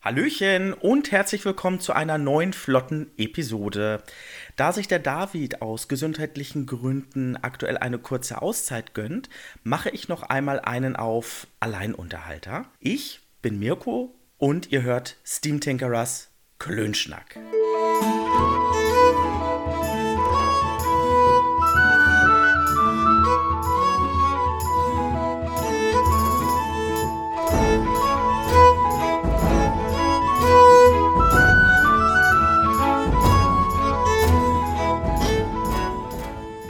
Hallöchen und herzlich willkommen zu einer neuen flotten Episode. Da sich der David aus gesundheitlichen Gründen aktuell eine kurze Auszeit gönnt, mache ich noch einmal einen auf Alleinunterhalter. Ich bin Mirko und ihr hört Steam Tinkerers Klönschnack.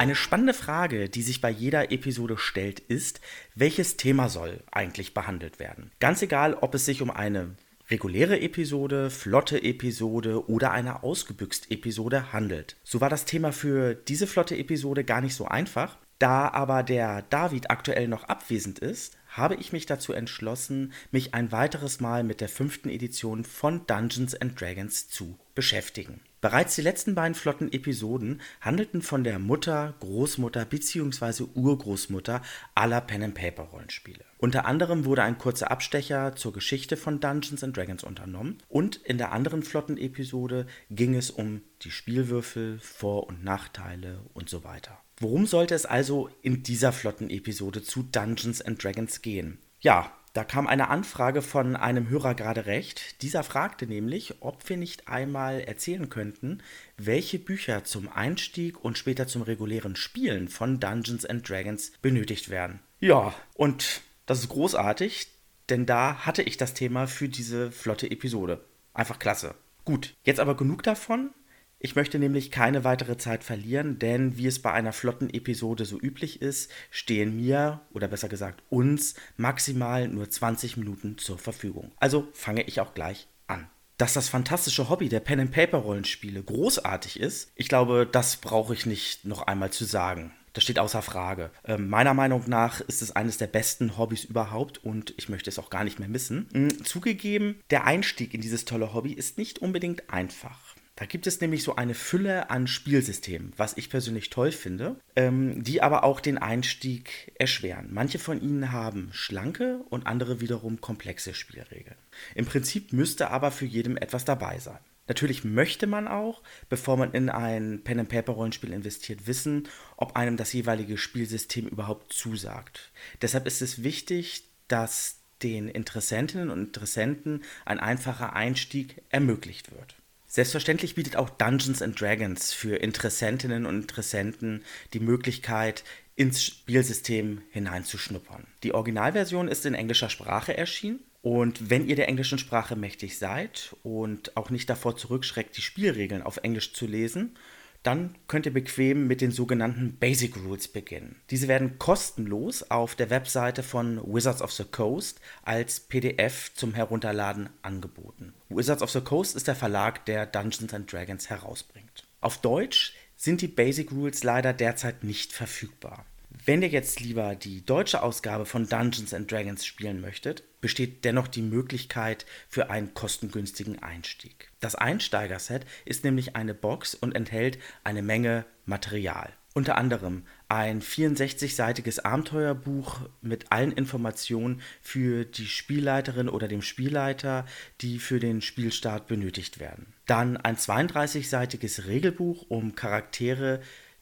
Eine spannende Frage, die sich bei jeder Episode stellt, ist, welches Thema soll eigentlich behandelt werden? Ganz egal, ob es sich um eine reguläre Episode, flotte Episode oder eine ausgebüxt Episode handelt. So war das Thema für diese flotte Episode gar nicht so einfach. Da aber der David aktuell noch abwesend ist, habe ich mich dazu entschlossen, mich ein weiteres Mal mit der fünften Edition von Dungeons and Dragons zu beschäftigen. Bereits die letzten beiden flotten Episoden handelten von der Mutter, Großmutter bzw. Urgroßmutter aller Pen-and-Paper-Rollenspiele. Unter anderem wurde ein kurzer Abstecher zur Geschichte von Dungeons and Dragons unternommen und in der anderen flotten Episode ging es um die Spielwürfel, Vor- und Nachteile und so weiter. Worum sollte es also in dieser flotten Episode zu Dungeons and Dragons gehen? Ja, da kam eine Anfrage von einem Hörer gerade recht. Dieser fragte nämlich, ob wir nicht einmal erzählen könnten, welche Bücher zum Einstieg und später zum regulären Spielen von Dungeons and Dragons benötigt werden. Ja, und das ist großartig, denn da hatte ich das Thema für diese flotte Episode. Einfach klasse. Gut, jetzt aber genug davon. Ich möchte nämlich keine weitere Zeit verlieren, denn wie es bei einer flotten Episode so üblich ist, stehen mir oder besser gesagt uns maximal nur 20 Minuten zur Verfügung. Also fange ich auch gleich an. Dass das fantastische Hobby der Pen-and-Paper-Rollenspiele großartig ist, ich glaube, das brauche ich nicht noch einmal zu sagen. Das steht außer Frage. Ähm, meiner Meinung nach ist es eines der besten Hobbys überhaupt und ich möchte es auch gar nicht mehr missen. Mhm, zugegeben, der Einstieg in dieses tolle Hobby ist nicht unbedingt einfach. Da gibt es nämlich so eine Fülle an Spielsystemen, was ich persönlich toll finde, ähm, die aber auch den Einstieg erschweren. Manche von ihnen haben schlanke und andere wiederum komplexe Spielregeln. Im Prinzip müsste aber für jedem etwas dabei sein. Natürlich möchte man auch, bevor man in ein Pen-and-Paper-Rollenspiel investiert, wissen, ob einem das jeweilige Spielsystem überhaupt zusagt. Deshalb ist es wichtig, dass den Interessentinnen und Interessenten ein einfacher Einstieg ermöglicht wird. Selbstverständlich bietet auch Dungeons and Dragons für Interessentinnen und Interessenten die Möglichkeit, ins Spielsystem hineinzuschnuppern. Die Originalversion ist in englischer Sprache erschienen und wenn ihr der englischen Sprache mächtig seid und auch nicht davor zurückschreckt, die Spielregeln auf Englisch zu lesen, dann könnt ihr bequem mit den sogenannten Basic Rules beginnen. Diese werden kostenlos auf der Webseite von Wizards of the Coast als PDF zum Herunterladen angeboten. Wizards of the Coast ist der Verlag, der Dungeons and Dragons herausbringt. Auf Deutsch sind die Basic Rules leider derzeit nicht verfügbar. Wenn ihr jetzt lieber die deutsche Ausgabe von Dungeons and Dragons spielen möchtet, besteht dennoch die Möglichkeit für einen kostengünstigen Einstieg. Das Einsteigerset ist nämlich eine Box und enthält eine Menge Material. Unter anderem ein 64-seitiges Abenteuerbuch mit allen Informationen für die Spielleiterin oder dem Spielleiter, die für den Spielstart benötigt werden. Dann ein 32-seitiges Regelbuch, um Charaktere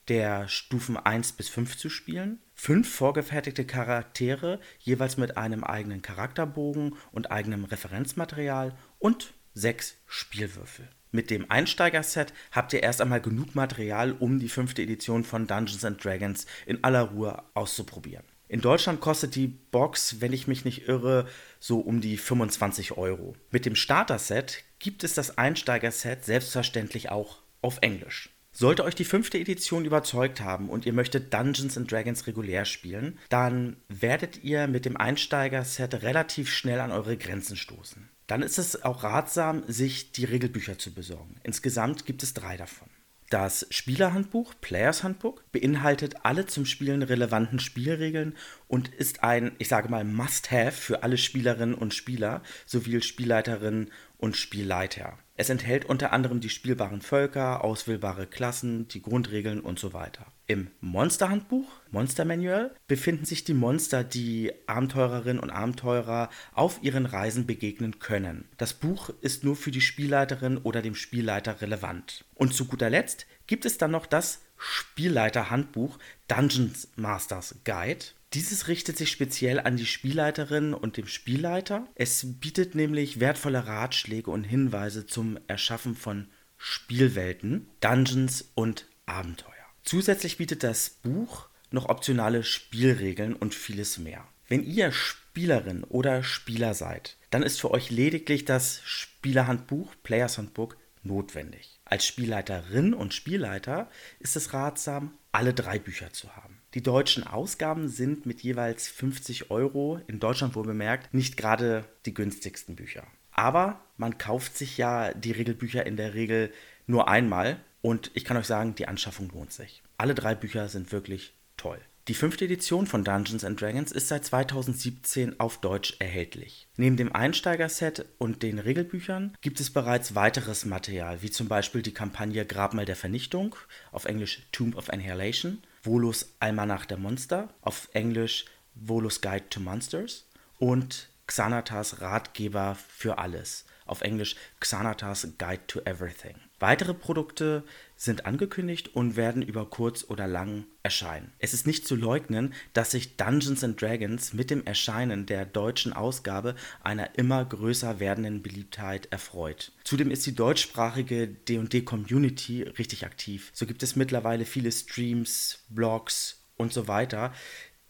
der Stufen 1 bis 5 zu spielen. Fünf vorgefertigte Charaktere, jeweils mit einem eigenen Charakterbogen und eigenem Referenzmaterial und sechs Spielwürfel. Mit dem Einsteigerset habt ihr erst einmal genug Material, um die fünfte Edition von Dungeons and Dragons in aller Ruhe auszuprobieren. In Deutschland kostet die Box, wenn ich mich nicht irre, so um die 25 Euro. Mit dem Starter-Set gibt es das Einsteigerset selbstverständlich auch auf Englisch. Sollte euch die fünfte Edition überzeugt haben und ihr möchtet Dungeons and Dragons regulär spielen, dann werdet ihr mit dem Einsteiger-Set relativ schnell an eure Grenzen stoßen. Dann ist es auch ratsam, sich die Regelbücher zu besorgen. Insgesamt gibt es drei davon. Das Spielerhandbuch, Players Handbook, beinhaltet alle zum Spielen relevanten Spielregeln und ist ein, ich sage mal, Must-Have für alle Spielerinnen und Spieler sowie Spielleiterinnen und Spielleiter. Es enthält unter anderem die spielbaren Völker, auswählbare Klassen, die Grundregeln und so weiter. Im Monsterhandbuch, Monster Manual, befinden sich die Monster, die Abenteurerinnen und Abenteurer auf ihren Reisen begegnen können. Das Buch ist nur für die Spielleiterin oder dem Spielleiter relevant. Und zu guter Letzt gibt es dann noch das Spielleiterhandbuch Dungeons Masters Guide. Dieses richtet sich speziell an die Spielleiterin und dem Spielleiter. Es bietet nämlich wertvolle Ratschläge und Hinweise zum Erschaffen von Spielwelten, Dungeons und Abenteuer. Zusätzlich bietet das Buch noch optionale Spielregeln und vieles mehr. Wenn ihr Spielerin oder Spieler seid, dann ist für euch lediglich das Spielerhandbuch, Players Handbook, notwendig. Als Spielleiterin und Spielleiter ist es ratsam, alle drei Bücher zu haben. Die deutschen Ausgaben sind mit jeweils 50 Euro, in Deutschland wohl bemerkt, nicht gerade die günstigsten Bücher. Aber man kauft sich ja die Regelbücher in der Regel nur einmal und ich kann euch sagen, die Anschaffung lohnt sich. Alle drei Bücher sind wirklich toll. Die fünfte Edition von Dungeons and Dragons ist seit 2017 auf Deutsch erhältlich. Neben dem Einsteigerset und den Regelbüchern gibt es bereits weiteres Material, wie zum Beispiel die Kampagne Grabmal der Vernichtung, auf Englisch Tomb of Annihilation, Volus Almanach der Monster, auf Englisch Volus Guide to Monsters und Xanatas Ratgeber für alles, auf Englisch Xanatas Guide to Everything. Weitere Produkte sind angekündigt und werden über kurz oder lang erscheinen. Es ist nicht zu leugnen, dass sich Dungeons and Dragons mit dem Erscheinen der deutschen Ausgabe einer immer größer werdenden Beliebtheit erfreut. Zudem ist die deutschsprachige D&D Community richtig aktiv. So gibt es mittlerweile viele Streams, Blogs und so weiter,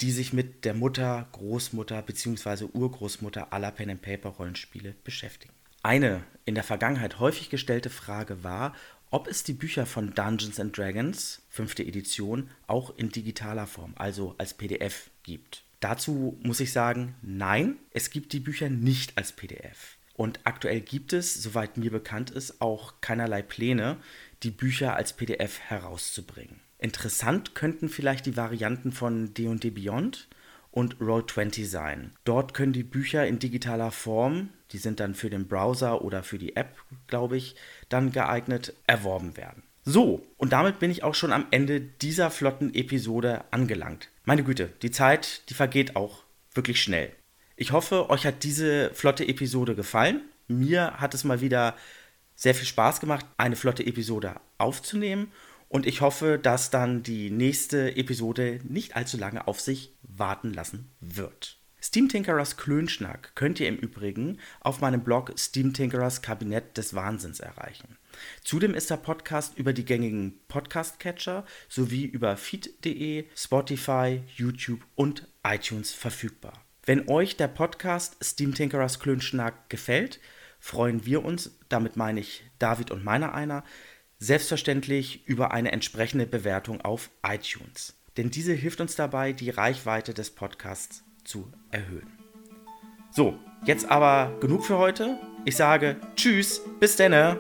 die sich mit der Mutter, Großmutter bzw. Urgroßmutter aller Pen and Paper Rollenspiele beschäftigen. Eine in der Vergangenheit häufig gestellte Frage war, ob es die Bücher von Dungeons and Dragons, fünfte Edition, auch in digitaler Form, also als PDF gibt. Dazu muss ich sagen, nein, es gibt die Bücher nicht als PDF. Und aktuell gibt es, soweit mir bekannt ist, auch keinerlei Pläne, die Bücher als PDF herauszubringen. Interessant könnten vielleicht die Varianten von D&D Beyond und Roll20 sein. Dort können die Bücher in digitaler Form, die sind dann für den Browser oder für die App, glaube ich, dann geeignet, erworben werden. So, und damit bin ich auch schon am Ende dieser flotten Episode angelangt. Meine Güte, die Zeit, die vergeht auch wirklich schnell. Ich hoffe, euch hat diese flotte Episode gefallen. Mir hat es mal wieder sehr viel Spaß gemacht, eine flotte Episode aufzunehmen und ich hoffe, dass dann die nächste Episode nicht allzu lange auf sich warten lassen wird. Steam Tinkerers Klönschnack könnt ihr im Übrigen auf meinem Blog Steam Tinkerers Kabinett des Wahnsinns erreichen. Zudem ist der Podcast über die gängigen Podcast-Catcher sowie über feed.de, Spotify, YouTube und iTunes verfügbar. Wenn euch der Podcast Steam Tinkerers Klönschnack gefällt, freuen wir uns, damit meine ich David und meiner einer, Selbstverständlich über eine entsprechende Bewertung auf iTunes. Denn diese hilft uns dabei, die Reichweite des Podcasts zu erhöhen. So, jetzt aber genug für heute. Ich sage Tschüss, bis denne.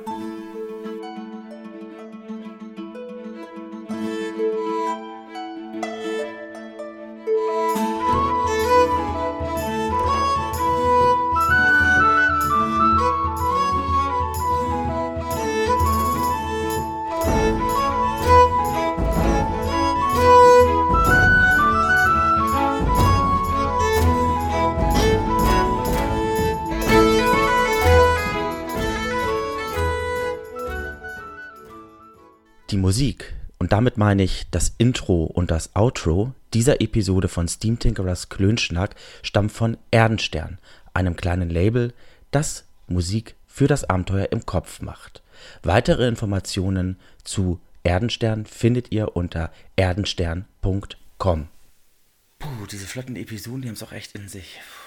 Musik, und damit meine ich das Intro und das Outro dieser Episode von Steam Tinkerers Klönschnack, stammt von Erdenstern, einem kleinen Label, das Musik für das Abenteuer im Kopf macht. Weitere Informationen zu Erdenstern findet ihr unter erdenstern.com. Puh, diese flotten Episoden, die haben es auch echt in sich. Puh.